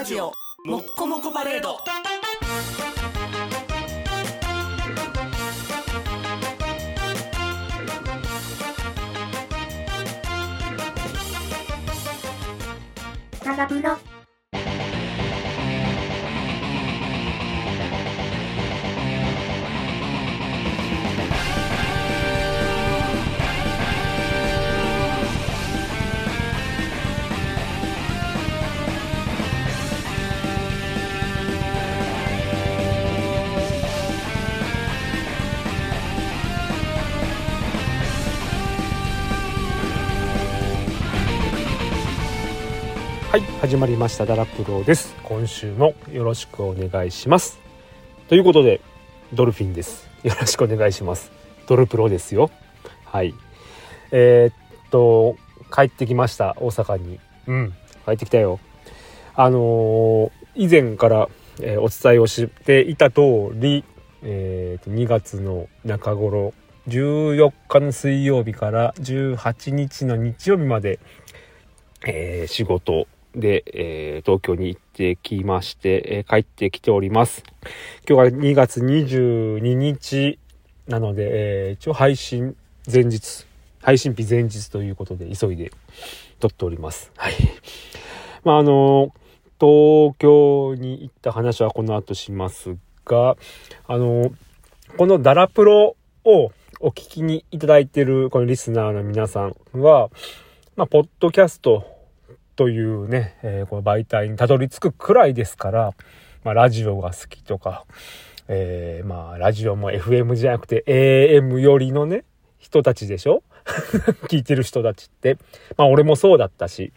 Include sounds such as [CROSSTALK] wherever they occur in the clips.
ラジオもっこもこパレード。長風の始まりました。ダラプロです。今週もよろしくお願いします。ということでドルフィンです。よろしくお願いします。ドルプロですよ。はい。えー、っと帰ってきました。大阪に。うん。帰ってきたよ。あのー以前から、えーお伝えをしていた通りえー、と2月の中頃14日の水曜日から18日の日曜日までえー仕事で、えー東京に行ってきまして、えー帰ってきております。今日は2月22日なので、えー一応配信前日、配信日前日ということで急いで撮っております。はい。まあ、あの、東京に行った話はこの後しますが、あの、このダラプロをお聞きにいただいているこのリスナーの皆さんは、まあ、ポッドキャストというね、えーこの媒体にたどり着くくらいですから、まあ、ラジオが好きとか、えーまあ、ラジオも FM じゃなくて AM よりのね、人たちでしょ？[LAUGHS] 聞いてる人たちって。まあ、俺もそうだったし。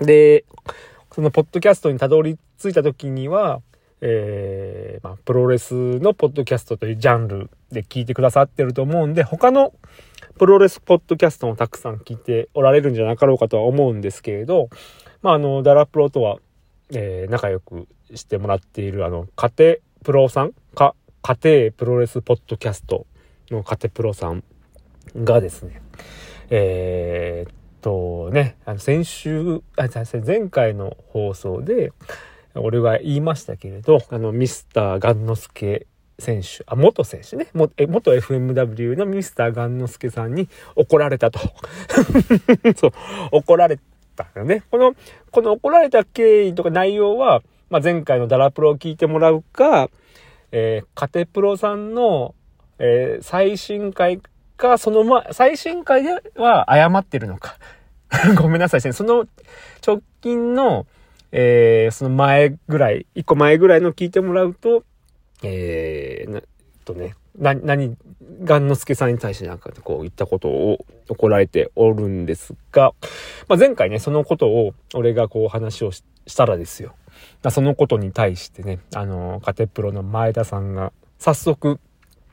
で、そのポッドキャストにたどり着いた時には、えーまあ、プロレスのポッドキャストというジャンルで聞いてくださってると思うんで、他のプロレスポッドキャストもたくさん聞いておられるんじゃなかろうかとは思うんですけれど、まあ、あの、ダラプロとは、えー仲良くしてもらっている、あの、家庭プロさんか、家庭プロレスポッドキャストの家庭プロさんがですね、えーっとね、あの、先週、あ、前回の放送で、俺は言いましたけれど、あの、ミスターガンノスケ選手、あ、元選手ね、元 FMW のミスターガンノスケさんに怒られたと。[LAUGHS] そう、怒られたよね。この、この怒られた経緯とか内容は、まあ、前回のダラプロを聞いてもらうか、えー、カテプロさんの、えー最新回か、そのま、最新回では謝ってるのか。[LAUGHS] ごめんなさい。その直近の、えーその前ぐらい、一個前ぐらいの聞いてもらうと、えー、な、とね、な、何、ガンノスケさんに対してなんかこう言ったことを怒られておるんですが、まあ、前回ね、そのことを俺がこう話をしたらですよ。まあそのことに対してね、あの、カテプロの前田さんが早速、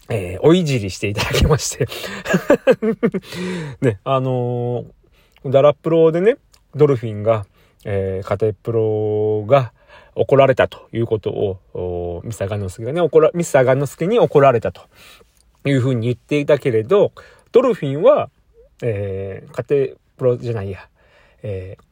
えーおいじりしていただきまして。[LAUGHS] ね、あのーダラプロでね、ドルフィンが、えー、カテプロが怒られたということを、ミスターガノスケがね、怒ら、ミスターガノスケに怒られたというふうに言っていたけれど、ドルフィンは、えー、カテプロじゃないや、えー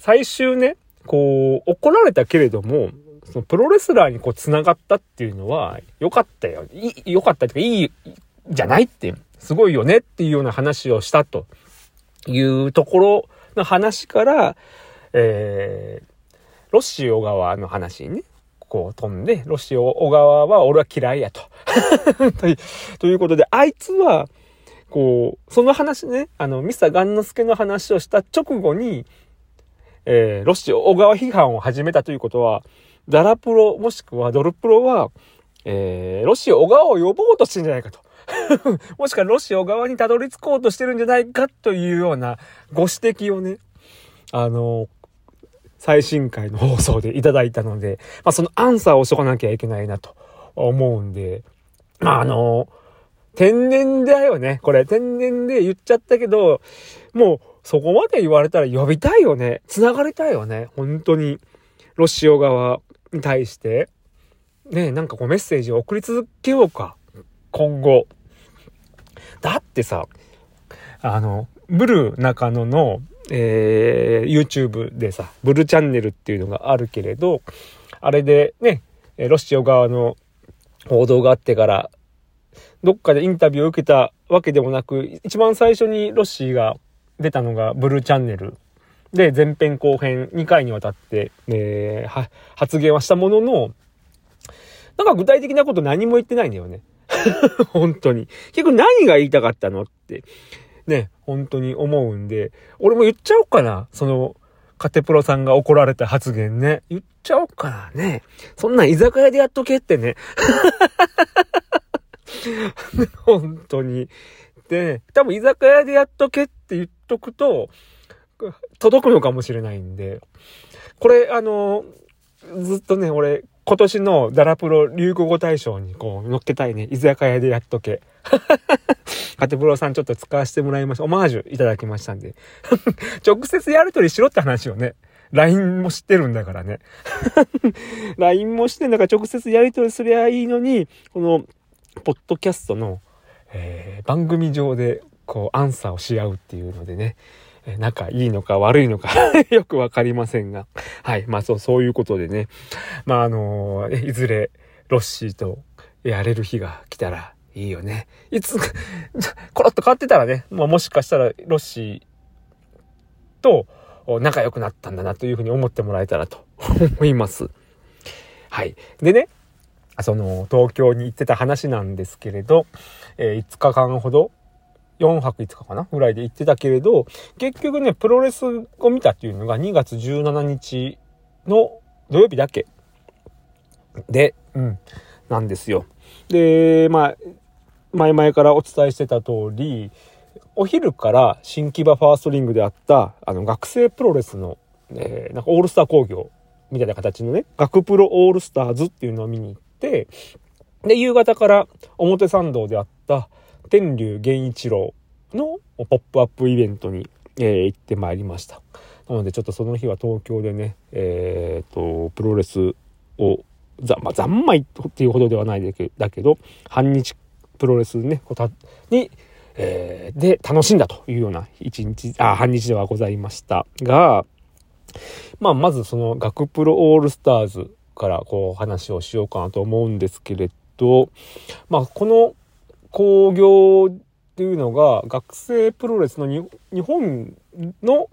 最終ね、こう、怒られたけれども、そのプロレスラーにこう繋がったっていうのは、良かったよ。いい、良かったっていうか、いい、じゃないって、すごいよねっていうような話をしたというところの話から、えー、ロシオ側の話にね、こう飛んで、ロシオ小川は俺は嫌いやと。[LAUGHS] ということで、あいつは、こう、その話ね、あの、ミスターガンノスケの話をした直後に、えー、ロシオ小川批判を始めたということは、ダラプロもしくはドルプロは、えー、ロシオ小川を呼ぼうとしてんじゃないかと。[LAUGHS] もしくはロシオ側にたどり着こうとしてるんじゃないかというようなご指摘をね、あの、最新回の放送でいただいたので、まあそのアンサーをしとかなきゃいけないなと思うんで、まああの、天然だよね。これ天然で言っちゃったけど、もうそこまで言われたら呼びたいよね。繋がりたいよね。本当に。ロシオ側に対して。ね、なんかこうメッセージを送り続けようか。今後。だってさ、あの、ブルー中野の、えー、YouTube でさ、ブルーチャンネルっていうのがあるけれど、あれでね、ロシオ側の報道があってから、どっかでインタビューを受けたわけでもなく、一番最初にロッシーが出たのがブルーチャンネルで、前編後編2回にわたって、えー、発言はしたものの、なんか具体的なこと何も言ってないんだよね。[LAUGHS] 本当に。結局何が言いたかったのって、ね、本当に思うんで、俺も言っちゃおうかな。その、カテプロさんが怒られた発言ね。言っちゃおうかなね。そんなん居酒屋でやっとけってね。[LAUGHS] 本当に。で、多分居酒屋でやっとけって言っとくと、届くのかもしれないんで、これ、あの、ずっとね、俺、今年のダラプロ流行語大賞にこう乗っけたいね。居酒屋でやっとけ。[LAUGHS] カテプロさんちょっと使わせてもらいました。オマージュいただきましたんで。[LAUGHS] 直接やりとりしろって話をね。LINE も知ってるんだからね。[LAUGHS] LINE もしてんだから直接やりとりすりゃいいのに、この、ポッドキャストの、えー、番組上で、こう、アンサーをし合うっていうのでね、仲いいのか [LAUGHS] 悪いのか [LAUGHS] よくわかりませんが。はい。まあそう、そういうことでね。まああのー、いずれ、ロッシーとやれる日が来たらいいよね。いつ、[LAUGHS] コロッと変わってたらね、まあもしかしたらロッシーと仲良くなったんだなというふうに思ってもらえたらと思います。はい。でね、その東京に行ってた話なんですけれど、えー、5日間ほど4泊5日かなぐらいで行ってたけれど、結局ね、プロレスを見たっていうのが2月17日の土曜日だけ。で、うん、なんですよ。で、まあ、前々からお伝えしてた通り、お昼から新木場ファーストリングであった、あの、学生プロレスの、えー、なんかオールスター工業みたいな形のね、学プロオールスターズっていうのを見に行って、で、夕方から表参道であった、天竜源一郎のポップアップイベントに、えー、行ってまいりました。なのでちょっとその日は東京でね、えー、と、プロレスを、ざ、まあ、三昧っていうほどではないだけど、半日プロレスね、こたに、えー、で楽しんだというような一日、あ、半日ではございましたが、まあ、まずその学プロオールスターズからこう話をしようかなと思うんですけれど、まあ、この工業っていうのが学生プロレスの日本の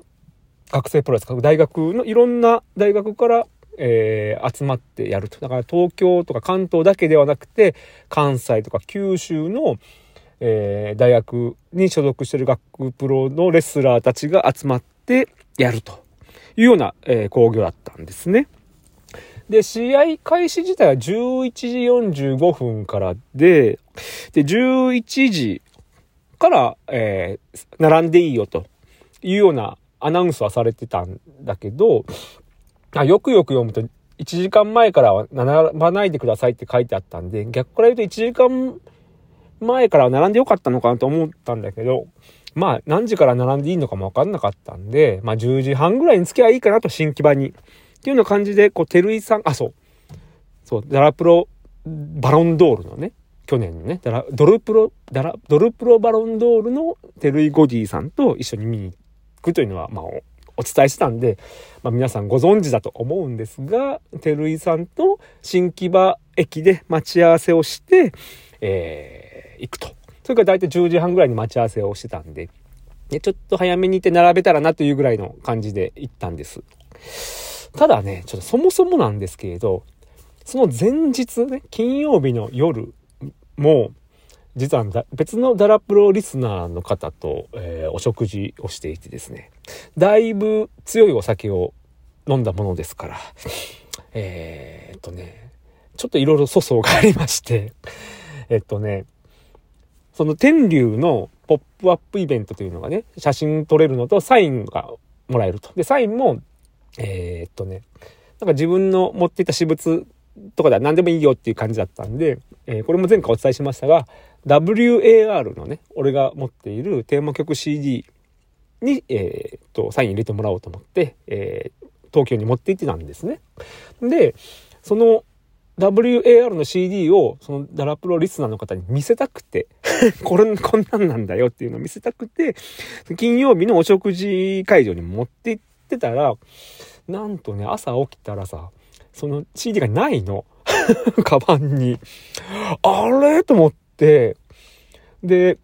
学生プロレスか大学のいろんな大学からえー、集まってやると。だから東京とか関東だけではなくて、関西とか九州の、えー、大学に所属してる学プロのレスラーたちが集まってやるというような、えー、工業だったんですね。で、試合開始自体は11時45分からで、で、11時から、えー、並んでいいよというようなアナウンスはされてたんだけど、あよくよく読むと、1時間前からは並ばないでくださいって書いてあったんで、逆から言うと1時間前から並んでよかったのかなと思ったんだけど、まあ何時から並んでいいのかもわかんなかったんで、まあ10時半ぐらいに着きゃいいかなと新木場に。っていうような感じで、こう、照井さん、あ、そう。そう、ダラプロバロンドールのね、去年のね、ダラドルプロ、ダラ、ドルプロバロンドールの照井ゴディさんと一緒に見に行くというのは、まあ、お伝えしたんで、まあ、皆さんご存知だと思うんですが、照井さんと新木場駅で待ち合わせをして、えー、行くと。それから大体10時半ぐらいに待ち合わせをしてたんで、ね、ちょっと早めに行って並べたらなというぐらいの感じで行ったんです。ただね、ちょっとそもそもなんですけれど、その前日ね、金曜日の夜も、実は別のダラプロリスナーの方と、えー、お食事をしていてですね、だいぶ強いお酒を飲んだものですから、えー、っとね、ちょっといろいろ粗相がありまして、[LAUGHS] えっとね、その天竜のポップアップイベントというのがね、写真撮れるのとサインがもらえると。で、サインも、えー、っとね、なんか自分の持っていた私物とかでは何でもいいよっていう感じだったんで、えー、これも前回お伝えしましたが、WAR のね、俺が持っているテーマ曲 CD に、えー、と、サイン入れてもらおうと思って、えー、東京に持って行ってたんですね。で、その WAR の CD をそのダラプロリスナーの方に見せたくて [LAUGHS] これ、こんなんなんだよっていうのを見せたくて、金曜日のお食事会場に持って行ってたら、なんとね、朝起きたらさ、その CD がないの。[LAUGHS] カバンに。あれ？と思って、で、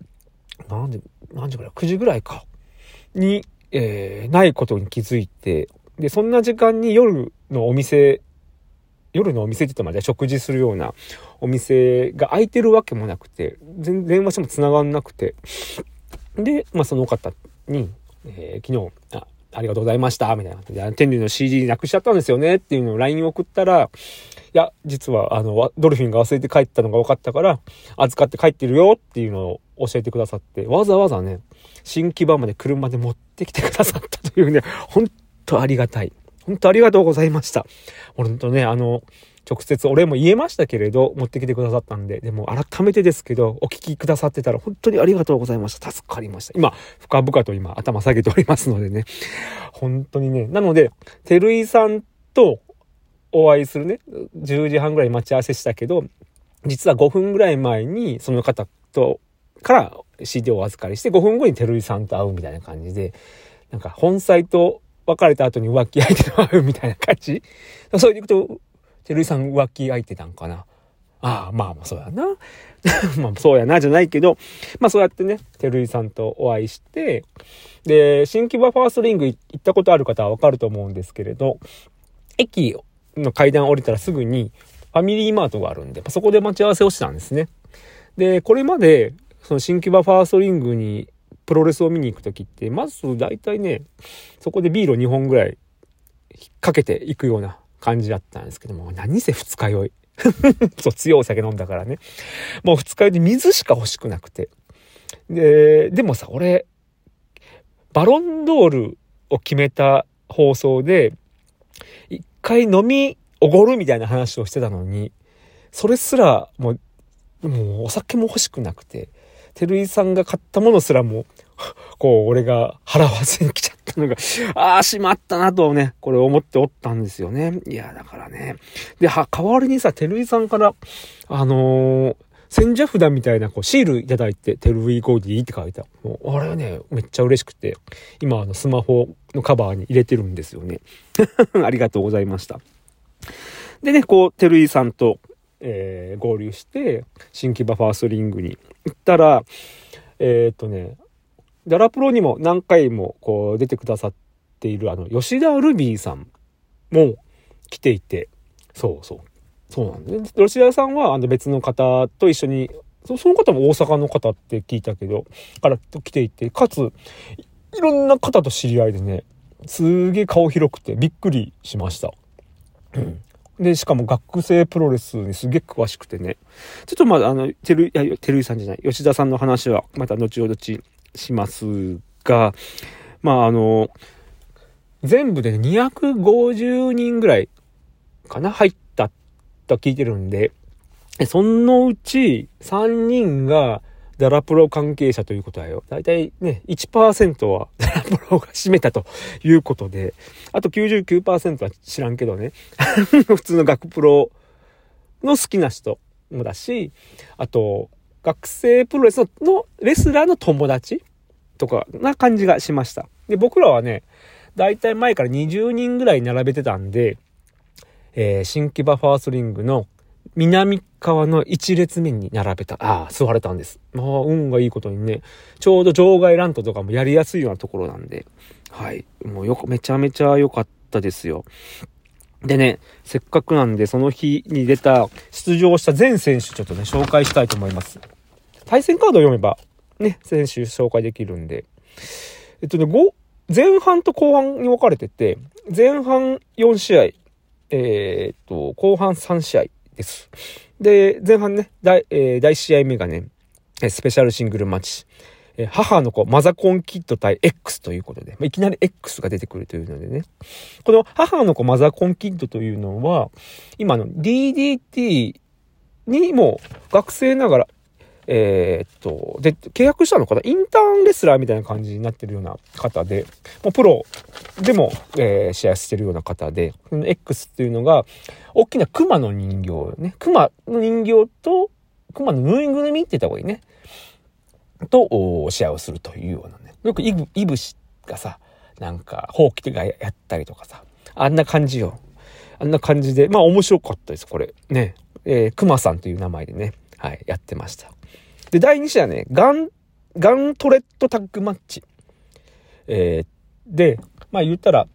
なんで、何時ぐらい ?9 時ぐらいか。に、えー、ないことに気づいて、で、そんな時間に夜のお店夜のお店って言ったまで食事するようなお店が空いてるわけもなくて、全電話しても繋がんなくて。で、まあその方に、えー、昨日、あ、ありがとうございました、みたいなで、天理の CD なくしちゃったんですよねっていうのを LINE 送ったら、いや、実は、あの、ドルフィンが忘れて帰ったのが分かったから、預かって帰ってるよっていうのを教えてくださって、わざわざね、新木場まで車で持ってきてくださったというね、本当ありがたい。本当ありがとうございました。本当ね、あの、直接お礼も言えましたけれど、持ってきてくださったんで、でも改めてですけど、お聞きくださってたら本当にありがとうございました。助かりました。今、深々と今頭下げておりますのでね。本当にね。なので、てるいさんとお会いするね、10時半ぐらい待ち合わせしたけど、実は5分ぐらい前にその方と、から CD をお預かりして5分後にてるいさんと会うみたいな感じで、なんか本妻と別れた後に浮気相手と会うみたいな感じそれでいくと、てるいさん浮気相手なんかな？ああ、まあまあそうやな。[LAUGHS] まあそうやなじゃないけど、まあそうやってね、てるいさんとお会いして、で、新木場ファーストリング行ったことある方はわかると思うんですけれど、駅の階段降りたらすぐにファミリーマートがあるんで、そこで待ち合わせをしたんですね。で、これまで、その新木場ファーストリングにプロレスを見に行く時って、まず大体ね、そこでビールを2本ぐらいかけていくような感じだったんですけども、何せ二日酔い。[LAUGHS] そう、強いお酒飲んだからね。もう二日酔いで水しか欲しくなくて。で、でもさ、俺、バロンドールを決めた放送で、一回飲みおごるみたいな話をしてたのに、それすらもう、もうお酒も欲しくなくて、照井さんが買ったものすらも、こう、俺が払わずに来ちゃったのが、ああ、しまったなとね、これ思っておったんですよね。いや、だからね。で、は、代わりにさ、照井さんから、あのー、千社札みたいなこうシールいただいて、テルウィーゴーディーって書いた。もう、あれはね、めっちゃ嬉しくて、今あのスマホのカバーに入れてるんですよね。[LAUGHS] ありがとうございました。でね、こう、テルイさんと、えー、合流して、新木場ファーストリングに行ったら、えー、っとね、ダラプロにも何回もこう出てくださっているあの、吉田ルビーさんも来ていて、そうそう。そうなんです。吉田さんはあの別の方と一緒に、その方も大阪の方って聞いたけど、から来ていて、かつ、いろんな方と知り合いでね、すげえ顔広くてびっくりしました。で、しかも学生プロレスにすげえ詳しくてね。ちょっとまだあの、てる、いや、てるいさんじゃない、吉田さんの話はまた後ほどちしますが、まああの、全部で250人ぐらいかな入ったと聞いてるんで、そのうち3人がダラプロ関係者ということだよ。だいたいね、1%は [LAUGHS] ダラプロが占めたということで、あと99%は知らんけどね、[LAUGHS] 普通の学プロの好きな人もだし、あと、学生プロレスのレスラーの友達とかな感じがしました。で、僕らはね、だいたい前から20人ぐらい並べてたんで、えー、新木場ファーストリングの南側の一列目に並べた、ああ、座れたんです。まあ、運がいいことにね、ちょうど場外ラントとかもやりやすいようなところなんで、はい。もうよく、めちゃめちゃ良かったですよ。でね、せっかくなんで、その日に出た、出場した全選手ちょっとね、紹介したいと思います。対戦カードを読めば、ね、選手紹介できるんで。えっとね、5、前半と後半に分かれてて、前半4試合、えー、っと、後半3試合。です。で、前半ね、第、えー、第1試合目がね、スペシャルシングルマッチ。え母の子、マザコンキッド対 X ということで、まいきなり X が出てくるというのでね。この母の子、マザコンキッドというのは、今の DDT にも学生ながらえー、っと、で、契約したのかな？インターンレスラーみたいな感じになってるような方で、もうプロでも、えー、試合してるような方で、この X っていうのが、大きな熊の人形ね。熊の人形と、熊のぬいぐるみって言った方がいいね。と、試合をするというようなね。よくイブ、イブシがさ、なんか、ほうきがやったりとかさ、あんな感じよ。あんな感じで、まあ面白かったです、これ。ね。えー、熊さんという名前でね、はい、やってました。で、第2試合ね、ガン、ガントレットタッグマッチ。えー、で、まあ言ったら、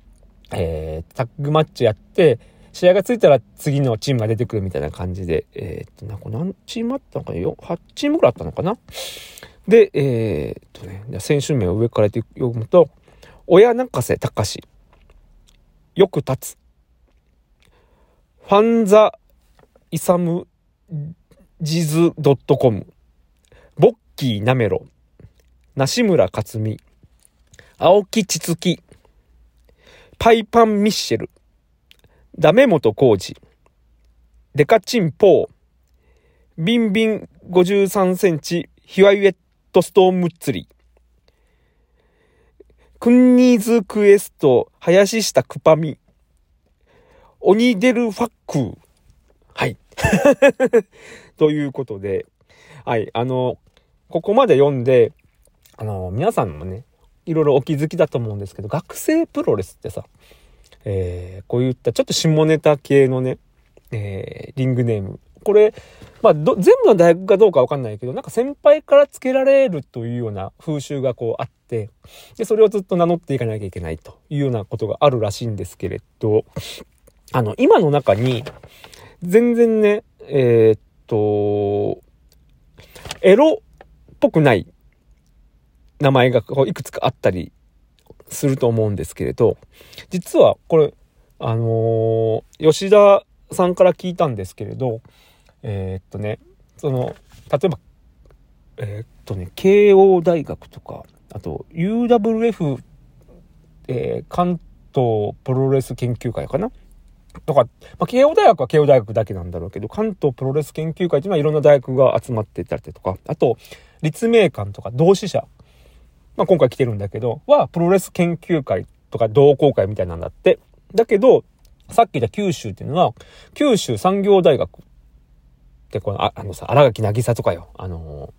えー、タッグマッチやって、試合がついたら次のチームが出てくるみたいな感じで、えー、っと、なんか何チームあったのかな ?8 チームぐらいあったのかな？で、えー、っとね、選手名を上から読むと、親中瀬隆よく立つ。ファンザイサムジズ .com ボッキーなめろ。梨村克美。青木千月。パイパンミッシェル。ダメ元浩二デカチンポー。ビンビン53センチ。ヒワイエットストームッツリクンニーズクエスト林下クパミオニデルファックはい。[LAUGHS] ということで、はい、あの、ここまで読んで、あの、皆さんもね、いろいろお気づきだと思うんですけど、学生プロレスってさ、えー、こういったちょっと下ネタ系のね、えー、リングネーム。これ、まあ、全部の大学かどうかわかんないけど、なんか先輩から付けられるというような風習がこうあって、で、それをずっと名乗っていかなきゃいけないというようなことがあるらしいんですけれど、あの、今の中に、全然ね、えー、っと、エロっぽくない名前がこういくつかあったりすると思うんですけれど、実はこれ、あのー、吉田さんから聞いたんですけれど、えー、っとね、その、例えば、えー、っとね、慶応大学とか、あと UWF、え関東プロレス研究会かな？とか、まあ、慶応大学は慶応大学だけなんだろうけど、関東プロレス研究会っていうのはいろんな大学が集まってたりとか、あと、立命館とか同志社、まあ、今回来てるんだけど、は、プロレス研究会とか同好会みたいなんだって。だけど、さっき言った九州っていうのは、九州産業大学ってこの、ああのさ、荒垣渚とかよ。あの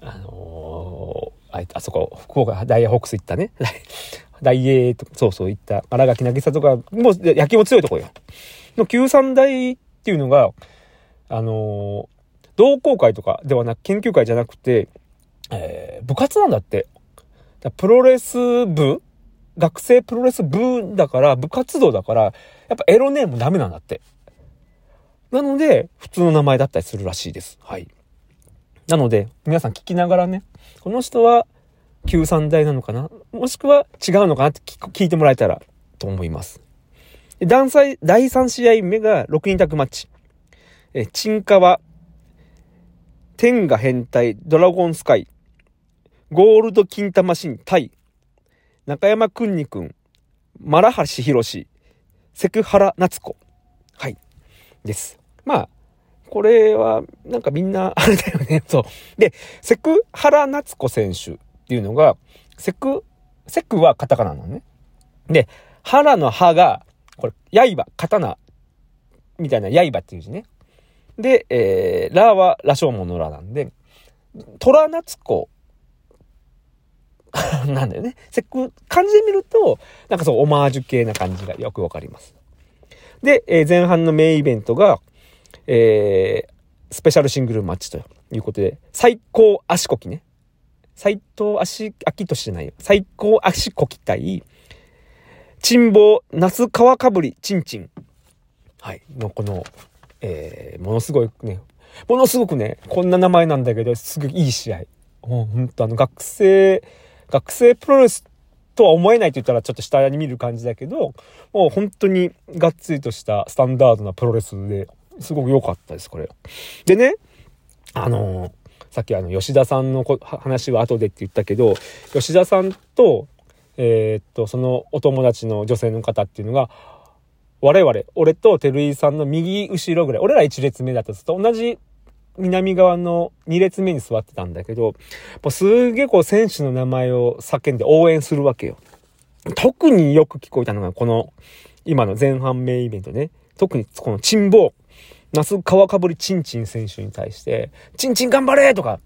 ー、あのー、ああそこ、福岡ダイヤホックス行ったね。[LAUGHS] 大英とか、そうそういった荒垣渚とか、もう野球も強いとこよ。の九三大っていうのが、あのー、同好会とかではなく、研究会じゃなくて、えー、部活なんだってだ。プロレス部？学生プロレス部だから、部活動だから、やっぱエロネームダメなんだって。なので、普通の名前だったりするらしいです。はい。なので、皆さん聞きながらね、この人は旧三大なのかな？もしくは違うのかなって聞いてもらえたらと思います。第3試合目が6人宅マッチ。え、チンカワ、天下変態、ドラゴンスカイ、ゴールド金玉神対、中山くんにくん、マラハシヒロシ、セクハラ夏子。はい。です。まあ、これは、なんかみんな、[LAUGHS] あれだよね。そう。で、セクハラ夏子選手っていうのが、セク、セクはカタカナなのね。で、腹の歯が、これ、刃、刀、みたいな刃っていう字ね。で、えー、ラは羅生門のラなんで、虎夏子なんだよね。セク、漢字で見ると、なんかそう、オマージュ系な感じがよくわかります。で、えー、前半のメインイベントが、えー、スペシャルシングルマッチということで、最高足こきね。斎藤足、秋年じゃないよ。最高足こき対、珍宝、那須川かぶり、ちんちん。はい。のこの、えー、ものすごいね、ものすごくね、こんな名前なんだけど、すごいいい試合。もうほんとあの、学生、学生プロレスとは思えないと言ったらちょっと下に見る感じだけど、もう本当にがっつりとしたスタンダードなプロレスで、すごく良かったです、これ。でね、あのーさっきあの吉田さんの話は後でって言ったけど吉田さんと,、えー、っとそのお友達の女性の方っていうのが我々俺と照井さんの右後ろぐらい俺ら1列目だったと同じ南側の2列目に座ってたんだけど、もうすげえこう選手の名前を叫んで応援するわけよ。特によく聞こえたのが、この、今の前半メイベントね。特にこの珍望、那須川かぶりチンチン選手に対して、チンチン頑張れとか、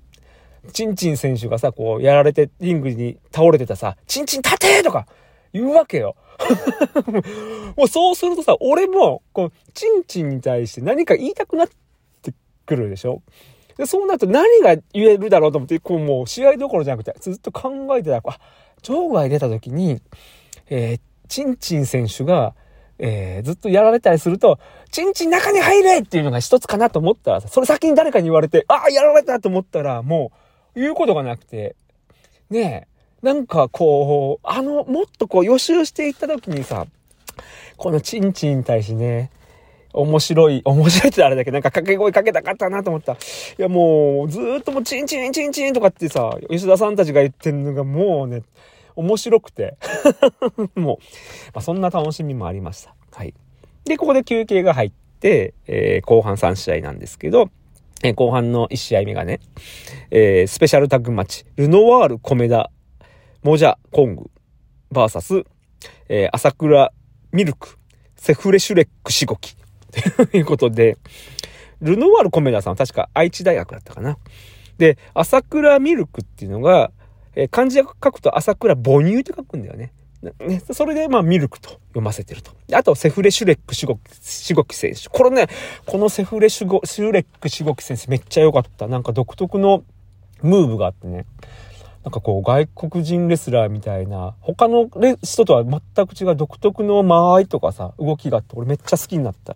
チンチン選手がさ、こう、やられて、リングに倒れてたさ、チンチン立てとか、言うわけよ。[LAUGHS] もうそうするとさ、俺も、こう、チンチンに対して何か言いたくなってくるでしょ？で、そうなると何が言えるだろうと思って、こうもう試合どころじゃなくて、ずっと考えてたら、あ、場外出た時に、えー、チンチン選手が、えー、ずっとやられたりすると、チンチン中に入れっていうのが一つかなと思ったらさ、それ先に誰かに言われて、ああ、やられたと思ったら、もう、言うことがなくて、ねえ、なんかこう、あの、もっとこう予習していった時にさ、このチンチンに対してね、面白い、面白いってあれだけど、なんか掛け声かけたかったなと思った。いやもう、ずっともうチンチンチンチンとかってさ、吉田さんたちが言ってんのがもうね、面白くて。[LAUGHS] もう、まあ、そんな楽しみもありました。はい。で、ここで休憩が入って、えー、後半3試合なんですけど、えー、後半の1試合目がね、えー、スペシャルタッグマッチ、ルノワール・コメダモジャ・コング、バーサス、えー、朝倉ミルク、セフレシュレックしごき。と [LAUGHS] いうことで、ルノワール・コメダさんは確か愛知大学だったかな。で、朝倉ミルクっていうのが、え、漢字で書くと朝倉母乳って書くんだよね。ね、それで、まあ、ミルクと読ませてると。あと、セフレシュレックしごき、しごき選手。これね、このセフレシュゴシュレックしごき選手めっちゃ良かった。なんか独特のムーブがあってね。なんかこう外国人レスラーみたいな、他の人とは全く違う独特の間合いとかさ、動きがあって、俺めっちゃ好きになった。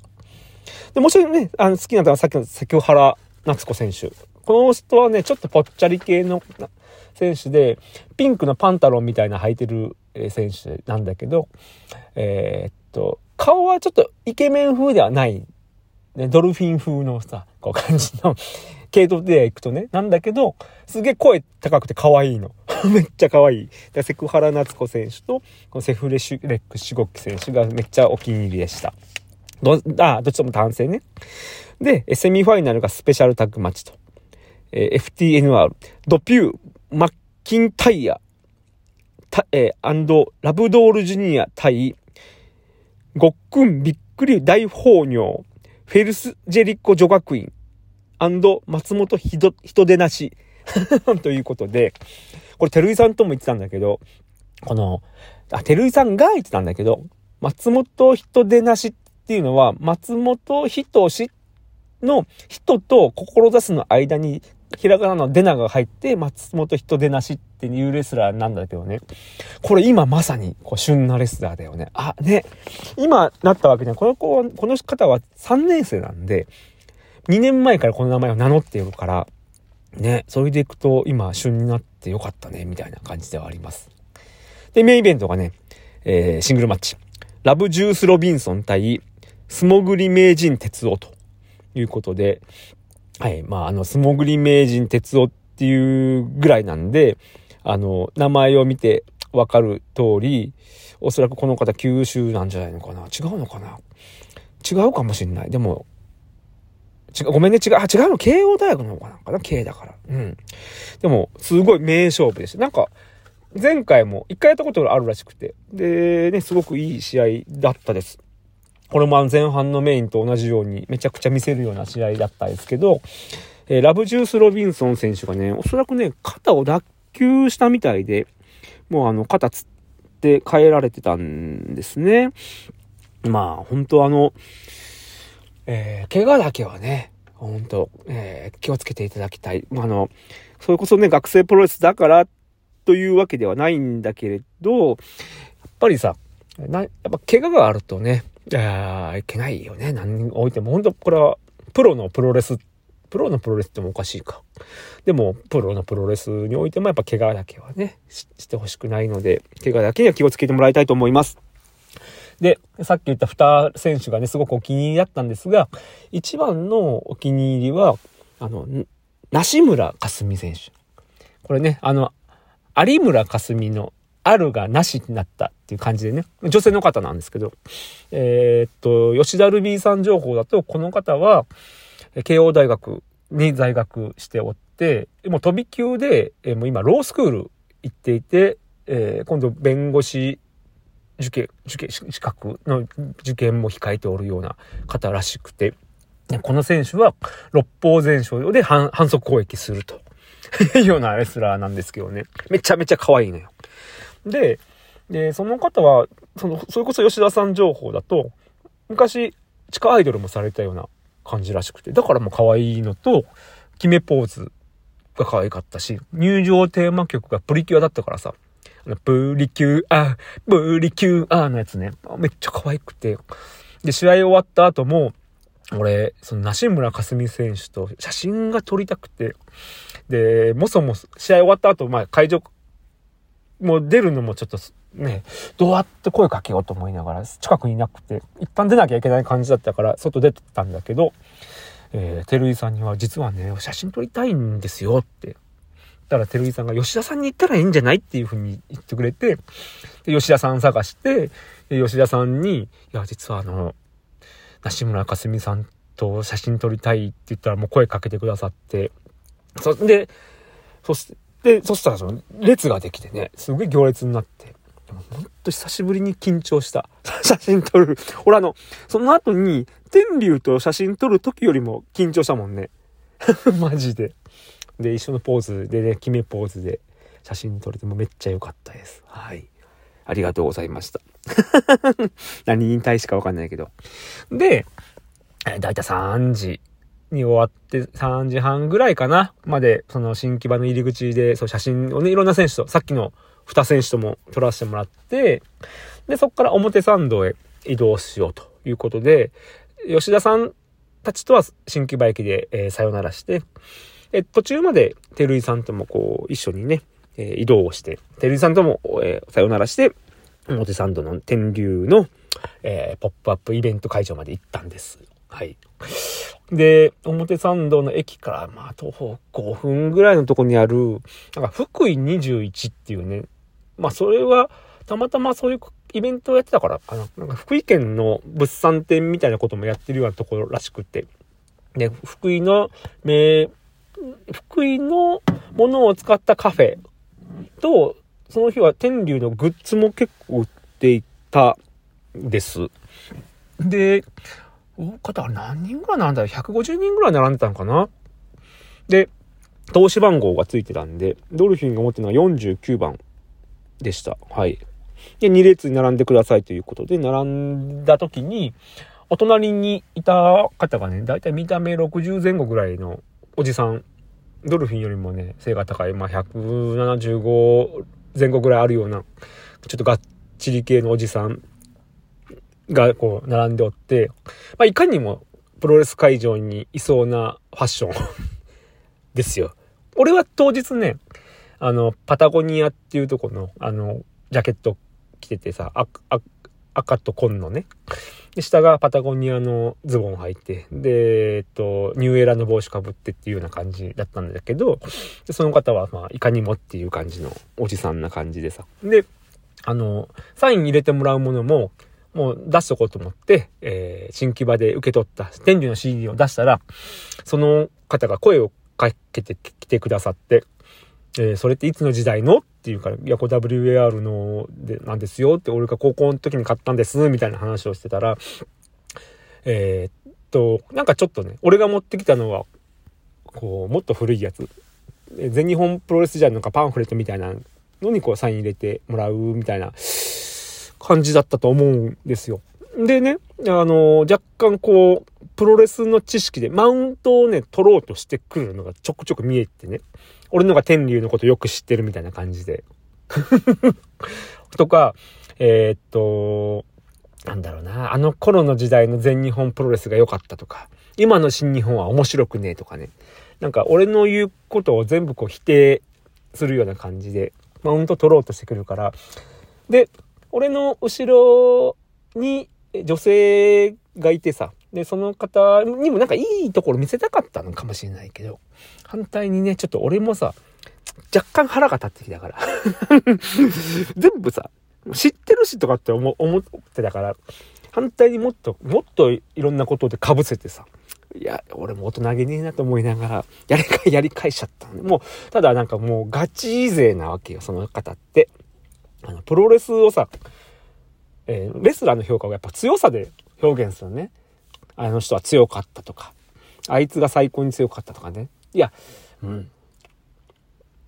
で、もちろんね、あの好きになったのはさっきの関原夏子選手。この人はね、ちょっとぽっちゃり系の選手で、ピンクのパンタロンみたいな履いてる選手なんだけど、えー、っと、顔はちょっとイケメン風ではない、ね、ドルフィン風のさ、こう感じの [LAUGHS] 系統で行くとね、なんだけど、すげえ声高くて可愛いの。[LAUGHS] めっちゃ可愛い。でセクハラ夏子選手と、このセフレシュレックシゴキ選手がめっちゃお気に入りでした。ど、あ、どっちとも男性ね。で、セミファイナルがスペシャルタッグマッチと。えー、FTNR、ドピュー、マッキンタイヤ、た、えー、アンド、ラブドールジュニア対、ごっくんびっくり大放尿、フェルスジェリコ女学院、アンド松本、人出なし [LAUGHS] ということで、これ、照井さんとも言ってたんだけど、この、あ、照井さんが言ってたんだけど、松本人出なしっていうのは、松本人しの人と志すの間に、ひらがなの出なが入って、松本人出なしっていうレスラーなんだけどね。これ今まさに、こう、旬なレスラーだよね。あ、ね。今なったわけじゃこの子は、この方は3年生なんで、2年前からこの名前を名乗っているから、ね、それでいくと今旬になってよかったね、みたいな感じではあります。で、メインイベントがね、えー、シングルマッチ。ラブジュース・ロビンソン対、素潜り名人哲夫ということで、はい、まあ、あの、素潜り名人哲夫っていうぐらいなんで、あの、名前を見てわかる通り、おそらくこの方九州なんじゃないのかな違うのかな違うかもしんない。でも、違う、ごめんね、違う、あ、違うの、慶応大学の方かなかな慶だから。うん。でも、すごい名勝負でした。なんか、前回も一回やったことがあるらしくて。で、ね、すごくいい試合だったです。これも前半のメインと同じようにめちゃくちゃ見せるような試合だったんですけど、えー、ラブジュース・ロビンソン選手がね、おそらくね、肩を脱臼したみたいで、もうあの、肩つって変えられてたんですね。まあ、本当あの、えー、怪我だけはね、本当えー、気をつけていただきたい。まあの、それこそね、学生プロレスだからというわけではないんだけれど、やっぱりさ、な、やっぱ怪我があるとね、あいけないよね。何においても。本当これは、プロのプロレス、プロのプロレスってもおかしいか。でも、プロのプロレスにおいてもやっぱ怪我だけはね、してほしくないので、怪我だけには気をつけてもらいたいと思います。で、さっき言った2選手がね、すごくお気に入りだったんですが、一番のお気に入りは、あの、梨村かすみ選手。これね、あの、有村かすみのあるがなしになったっていう感じでね、女性の方なんですけど、えー、っと、吉田ルビーさん情報だと、この方は、慶応大学に在学しておって、もう飛び級で、えもう今ロースクール行っていて、えー今度弁護士受験、受験、資格の受験も控えておるような方らしくて、この選手は六法全書で反則攻撃すると [LAUGHS] いうようなレスラーなんですけどね。めちゃめちゃ可愛いのよ。で、で、その方は、その、それこそ吉田さん情報だと、昔、地下アイドルもされたような感じらしくて、だからもう可愛いのと、決めポーズが可愛かったし、入場テーマ曲がプリキュアだったからさ、あのプリキュア、プリキュアのやつね、めっちゃ可愛くて、で、試合終わった後も、俺、その、梨村かすみ選手と写真が撮りたくて、で、もそもそ試合終わった後、まあ、会場、もう出るのもちょっとね、どうやって声かけようと思いながら、近くにいなくて、一旦出なきゃいけない感じだったから、外出てたんだけど、えー、照井さんには、実はね、写真撮りたいんですよって。だから、照井さんが、吉田さんに行ったらいいんじゃないっていうふうに言ってくれて、で、吉田さん探して、吉田さんに、いや、実はあの、梨村かすみさんと写真撮りたいって言ったらもう声かけてくださって、そん、で、そして、でそしたらその列ができてね、すごい行列になって、ほんと久しぶりに緊張した。[LAUGHS] 写真撮る。俺あの、その後に、天竜と写真撮る時よりも緊張したもんね。[LAUGHS] マジで。で、一緒のポーズでね、決めポーズで写真撮れてもめっちゃ良かったです。はい。ありがとうございました。[LAUGHS] 何に対しかわかんないけど。で、だいたい3時に終わって、3時半ぐらいかなまで、その新木場の入り口で、そう写真をね、いろんな選手と、さっきの2選手とも撮らせてもらって、で、そこから表参道へ移動しようということで、吉田さんたちとは新木場駅で、えーさよならして、え途中まで照井さんともこう、一緒にね、えー移動をして、照井さんとも、えーさよならして、表参道の天竜の、えーポップアップイベント会場まで行ったんです。はい。で、表参道の駅から、まあ、徒歩5分ぐらいのとこにある、なんか、福井21っていうね、まあ、それは、たまたまそういうイベントをやってたからかな。なんか、福井県の物産展みたいなこともやってるようなところらしくて。で、福井の、名、福井のものを使ったカフェと、その日は天竜のグッズも結構売っていたんです。で、大方何人ぐらいなんだろう ?150 人ぐらい並んでたのかな？で、投資番号がついてたんで、ドルフィンが持ってるのは49番でした。はい。で、2列に並んでくださいということで、並んだ時に、お隣にいた方がね、だいたい見た目60前後ぐらいのおじさん、ドルフィンよりもね、背が高い、まあ、175前後ぐらいあるような、ちょっとがっちり系のおじさんがこう並んでおって、まあ、いかにもプロレス会場にいそうなファッション [LAUGHS] ですよ。俺は当日ね、あの、パタゴニアっていうとこの、あの、ジャケット着ててさ、赤赤赤と紺のね。で、下がパタゴニアのズボン履いて、で、えっと、ニューエラの帽子かぶってっていうような感じだったんだけど、でその方は、まあ、いかにもっていう感じのおじさんな感じでさ。で、あの、サイン入れてもらうものも、もう出しとこうと思って、えー、新木場で受け取った天竜の CD を出したら、その方が声をかけてきてくださって、えーそれっていつの時代の？っていうから、いや、こ WAR のでなんですよって、俺が高校の時に買ったんです、みたいな話をしてたら、えーっと、なんかちょっとね、俺が持ってきたのは、こう、もっと古いやつ。全日本プロレスじゃなんかパンフレットみたいなのにこうサイン入れてもらうみたいな感じだったと思うんですよ。でね、あの、若干こう、プロレスの知識でマウントをね、取ろうとしてくるのがちょくちょく見えてね。俺のが天竜のことよく知ってるみたいな感じで。[LAUGHS] とか、えーっと、なんだろうな、あの頃の時代の全日本プロレスが良かったとか、今の新日本は面白くねえとかね。なんか俺の言うことを全部こう否定するような感じで、マウント取ろうとしてくるから。で、俺の後ろに女性がいてさ、で、その方にもなんかいいところ見せたかったのかもしれないけど、反対にね、ちょっと俺もさ、若干腹が立ってきたから。[LAUGHS] 全部さ、知ってるしとかって思ってたから、反対にもっと、もっといろんなことで被せてさ、いや、俺も大人げねえなと思いながら、やりか、やり返しちゃったんで、もう、ただなんかもうガチ勢なわけよ、その方って。あの、プロレスをさ、えー、レスラーの評価をやっぱ強さで表現するね。あの人は強かったとか、あいつが最高に強かったとかね。いや、うん。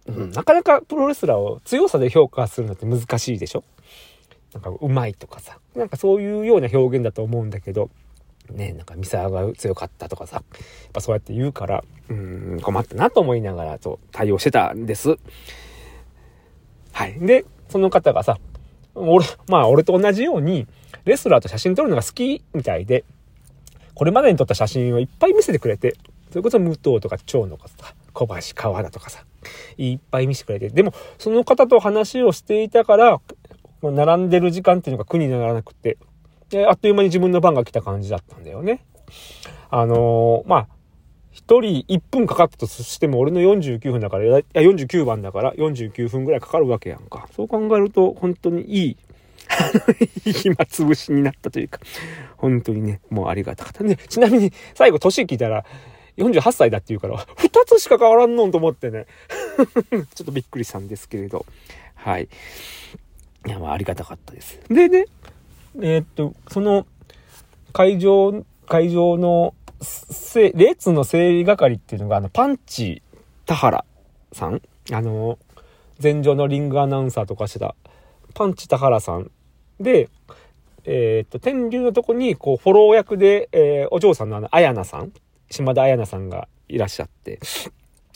うん、なかなかプロレスラーを強さで評価するのって難しいでしょ？なんかうまいとかさ、なんかそういうような表現だと思うんだけど、ね、なんか三沢が強かったとかさ、やっぱそうやって言うから、うん、困ったなと思いながらと対応してたんです。はい。で、その方がさ、俺、まあ俺と同じように、レスラーと写真撮るのが好きみたいで、これまでに撮った写真をいっぱい見せてくれて、それこそ武藤とか蝶野とか、小橋川田とかさ、いっぱい見せてくれて、でも、その方と話をしていたから、並んでる時間っていうのが苦にならなくて、で、あっという間に自分の番が来た感じだったんだよね。あのー、まあ、一人1分かかったとしても俺の49分だから、いや49番だから49分ぐらいかかるわけやんか。そう考えると本当にいい、[LAUGHS] 暇つぶしになったというか、本当にね、もうありがたかったね。ちなみに最後年聞いたら48歳だって言うから、2つしか変わらんのんと思ってね。[LAUGHS] ちょっとびっくりしたんですけれど。はい。いや、まあありがたかったです。でね、えー、っと、その、会場、会場の、せ列の整理係っていうのが、あの、パンチ田原さん？あの、前場のリングアナウンサーとかしてた、パンチ田原さんで、えー、っと、天竜のとこに、こう、フォロー役で、えー、お嬢さんのあの、綾菜さん、島田綾菜さんがいらっしゃって、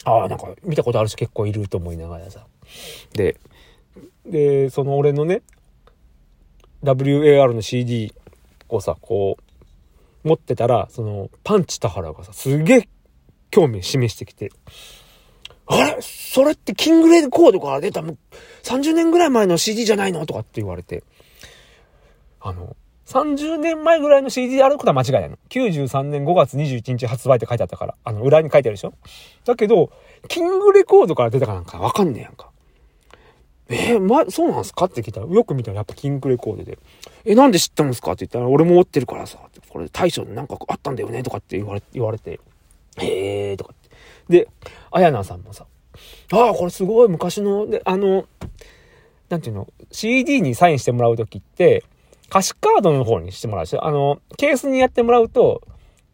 ああ、なんか見たことある人結構いると思いながらさ。で、で、その俺のね、WAR の CD をさ、こう、持ってたら、その、パンチ田原がさ、すげえ興味示してきて、あれ？それってキングレコードから出た30年ぐらい前の CD じゃないの？とかって言われて、あの、30年前ぐらいの CD であることは間違いないの。93年5月21日発売って書いてあったから、あの、裏に書いてあるでしょ？だけど、キングレコードから出たかなんかわかんねえやんか。えー、ま、そうなんすか？って聞いたら、よく見たらやっぱキングレコードで、え、なんで知ったんすか？って言ったら、俺も持ってるからさ、これ大将なんかあったんだよねとかって言われ、言われて、へえーとかって。で、あやなさんもさ、ああ、これすごい昔の、で、あの、なんていうの、CD にサインしてもらうときって、歌詞カードの方にしてもらうしあの、ケースにやってもらうと、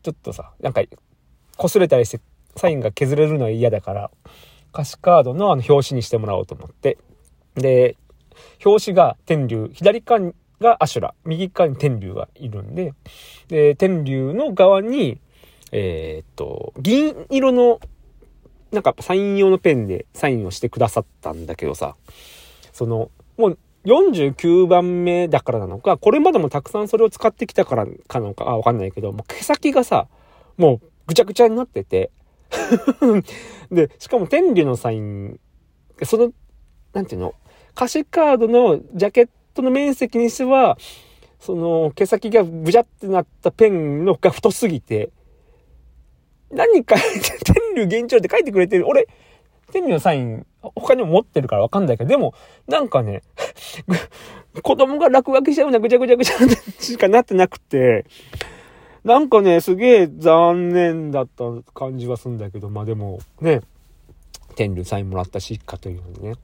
ちょっとさ、なんか、擦れたりして、サインが削れるのは嫌だから、歌詞カードのあの表紙にしてもらおうと思って、で、表紙が天竜、左側がアシュラ、右側に天竜がいるんで、で、天竜の側に、えー、っと、銀色の、なんかサイン用のペンでサインをしてくださったんだけどさ、その、もう49番目だからなのか、これまでもたくさんそれを使ってきたからかのか、わかんないけど、もう毛先がさ、もうぐちゃぐちゃになってて、[LAUGHS] で、しかも天竜のサイン、その、なんていうの、歌詞カードのジャケットの面積にしては、その毛先がぐじゃってなったペンのが太すぎて、何か [LAUGHS] 天竜現状って書いてくれてる。俺、天竜のサイン、他にも持ってるからわかんないけど、でも、なんかね、[LAUGHS] 子供が落書きしちゃうなぐちゃぐちゃぐちゃしかなってなくて、なんかね、すげえ残念だった感じはするんだけど、まあでも、ね、天竜サインもらったし、かというのにね。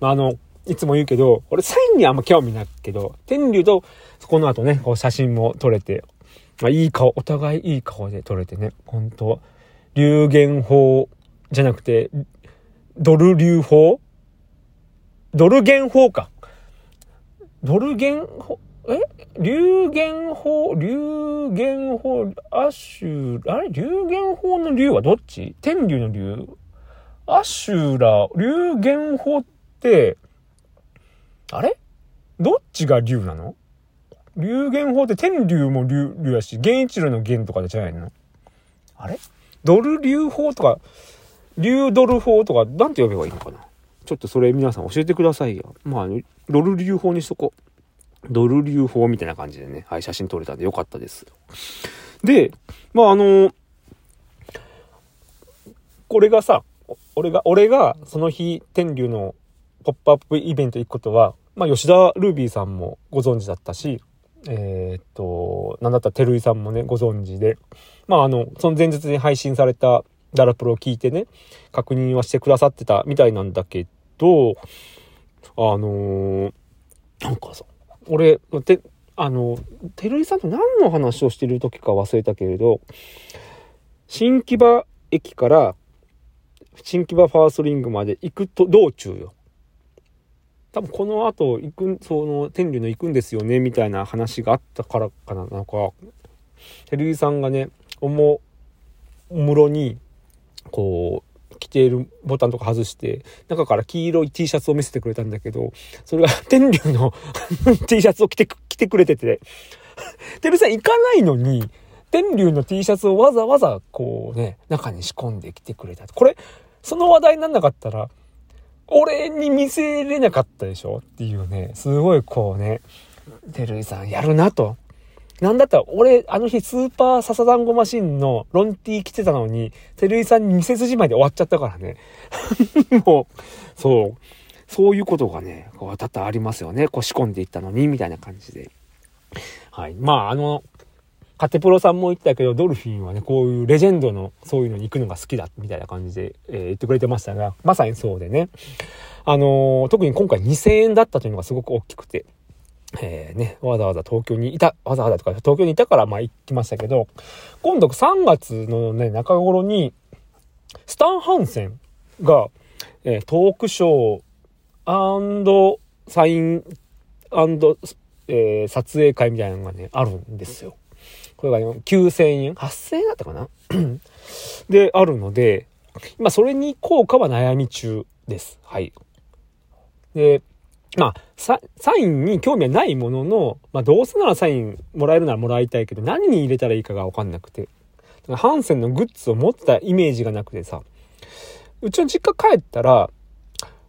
あの、いつも言うけど、俺サインにあんま興味ないけど、天竜とこの後ね、こう写真も撮れて、まあいい顔、お互いいい顔で撮れてね、本当流言法じゃなくて、ドル流法？ドル言法か。ドル言法、え？流言法、流言法、アシュ、あれ？流言法の流はどっち？天竜の竜アシュラ、流言法って、あれ？どっちが竜なの？流言法って天竜も竜、竜やし、玄一郎の玄とかじゃないの？あれ？ドル流法とか、竜ドル法とか、なんて呼べばいいのかな？ちょっとそれ皆さん教えてくださいよ。まあ、ドル流法にしとこう。ドル流法みたいな感じでね、はい、写真撮れたんでよかったです。で、まああのこれがさ、俺が、俺がその日、天竜のポップアップイベント行くことは、まあ、吉田ルービーさんもご存知だったし、えーっと、なんだったら、照井さんもね、ご存知で、まあ、あの、その前日に配信されたダラプロを聞いてね、確認はしてくださってたみたいなんだけど、あのーなんかさ、俺、て、あの、照井さんと何の話をしてる時か忘れたけれど、新木場駅から、新木場ファーストリングまで行くと道中よ。多分この後行く、その、天竜の行くんですよね、みたいな話があったからかな、なんか、照井さんがね、おも、おもろに、こう、着ているボタンとか外して、中から黄色い T シャツを見せてくれたんだけど、それが [LAUGHS] 天竜の [LAUGHS] T シャツを着てく、着てくれてて、てるさん行かないのに、天竜の T シャツをわざわざこうね、中に仕込んできてくれた。これ、その話題になんなかったら、俺に見せれなかったでしょ？っていうね、すごいこうね、てるいさんやるなと。なんだったら俺、あの日スーパー笹団子マシンのロンティー着てたのに、てるいさんに見せずじまいで終わっちゃったからね。[LAUGHS] もう、そう。そういうことがね、こう多々ありますよね。こう仕込んでいったのに、みたいな感じで。はい。まあ、あの、カテプロさんも言ってたけど、ドルフィンはね、こういうレジェンドのそういうのに行くのが好きだ、みたいな感じで、えー言ってくれてましたが、まさにそうでね。あのー特に今回2000円だったというのがすごく大きくて、えーね、わざわざ東京にいた、わざわざとか東京にいたからまあ行きましたけど、今度3月のね、中頃に、スタン・ハンセンが、えートークショーサインえー撮影会みたいなのがね、あるんですよ。これが、9000円 ?8000 円だったかな？[CLEARS THROAT] で、あるので、今それに効果は悩み中です。はい。で、まあ、サインに興味はないものの、まあ、どうせならサインもらえるならもらいたいけど、何に入れたらいいかがわかんなくて。ハンセンのグッズを持ったイメージがなくてさ、うちの実家帰ったら、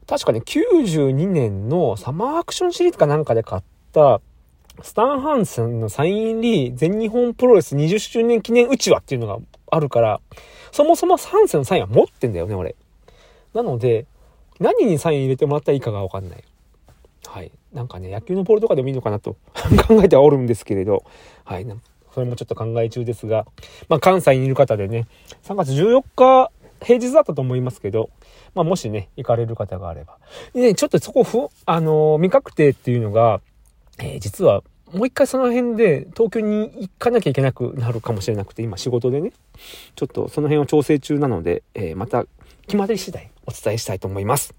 確かね、92年のサマーアクションシリーズかなんかで買った、スタン・ハンセンのサイン入り全日本プロレス20周年記念うちわっていうのがあるから、そもそもハンセンのサインは持ってんだよね、俺。なので、何にサイン入れてもらったらいいかがわかんない。はい。なんかね、野球のボールとかでもいいのかなと [LAUGHS] 考えてはおるんですけれど、はい。それもちょっと考え中ですが、まあ、関西にいる方でね、3月14日、平日だったと思いますけど、まあ、もしね、行かれる方があれば。でね、ちょっとそこふ、あのー未確定っていうのが、えー実は、もう一回その辺で東京に行かなきゃいけなくなるかもしれなくて、今仕事でね、ちょっとその辺を調整中なので、えーまた決まり次第お伝えしたいと思います。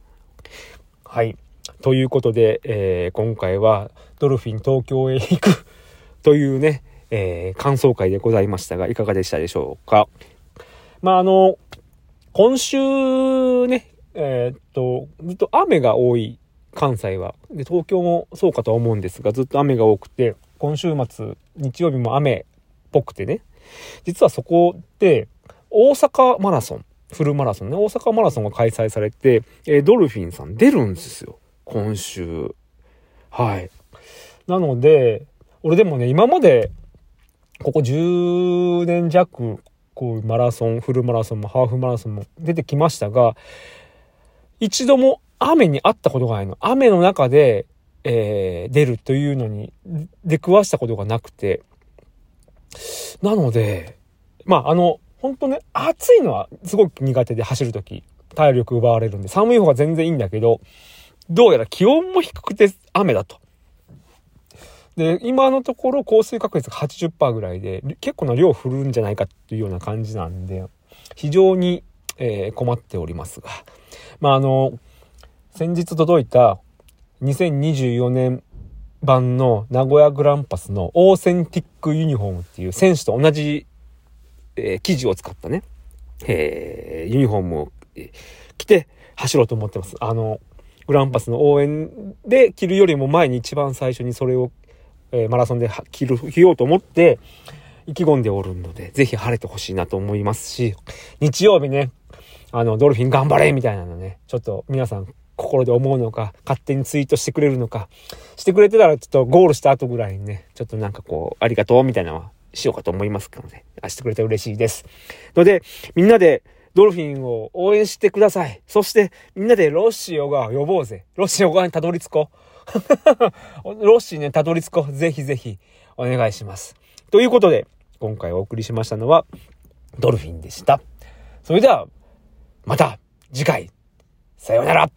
はい。ということで、えー今回はドルフィン東京へ行く [LAUGHS] というね、えー感想会でございましたが、いかがでしたでしょうか。まあ、あの、今週ね、えーっと、ずっと雨が多い関西は。で、東京もそうかとは思うんですが、ずっと雨が多くて、今週末、日曜日も雨っぽくてね。実はそこで、大阪マラソン、フルマラソンね、大阪マラソンが開催されて、えドルフィンさん出るんですよ。今週。はい。なので、俺でもね、今まで、ここ10年弱、こういう、マラソン、フルマラソンもハーフマラソンも出てきましたが、一度も雨にあったことがないの。雨の中で、えー出るというのに出くわしたことがなくて。なので、まあ、あの、本当ね、暑いのはすごく苦手で走るとき、体力奪われるんで、寒い方が全然いいんだけど、どうやら気温も低くて雨だと。で、今のところ降水確率が80%ぐらいで、結構な量降るんじゃないかっていうような感じなんで、非常に、えー困っておりますが。まあ、あの、先日届いた2024年版の名古屋グランパスのオーセンティックユニフォームっていう選手と同じ、えー生地を使ったね、えーユニフォームを、着て走ろうと思ってます。あの、グランパスの応援で着るよりも前に一番最初にそれを、えーマラソンで着る、着ようと思って意気込んでおるので、ぜひ晴れてほしいなと思いますし、日曜日ね、あの、ドルフィン頑張れみたいなのね、ちょっと皆さん心で思うのか、勝手にツイートしてくれるのか、してくれてたらちょっとゴールした後ぐらいにね、ちょっとなんかこう、ありがとうみたいなのはしようかと思いますので、あしてくれて嬉しいです。ので、みんなで、ドルフィンを応援してください。そして、みんなでロッシー小川呼ぼうぜ。ロッシー小川にたどり着こう。[LAUGHS] ロッシーね、たどり着こう。ぜひぜひ、お願いします。ということで、今回お送りしましたのは、ドルフィンでした。それでは、また次回、さようなら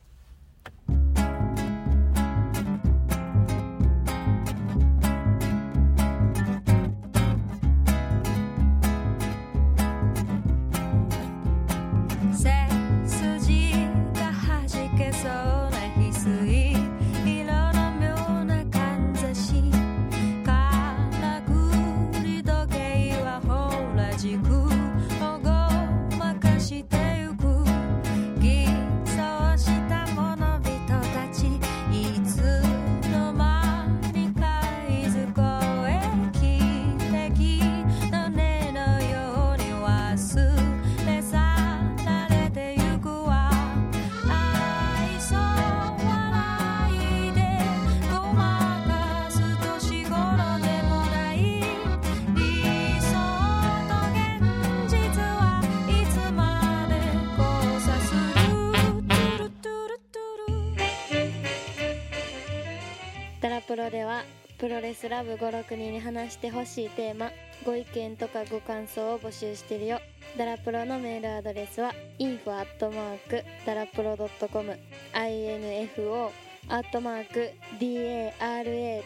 ロではプロレスラブ56人に話してほしいテーマご意見とかご感想を募集してるよ。ダラプロのメールアドレスは info アットマークダラプロドットコム info アットマーク darapro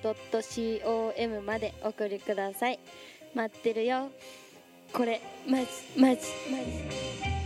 ドット com までお送りください。待ってるよ。これマジマジマジ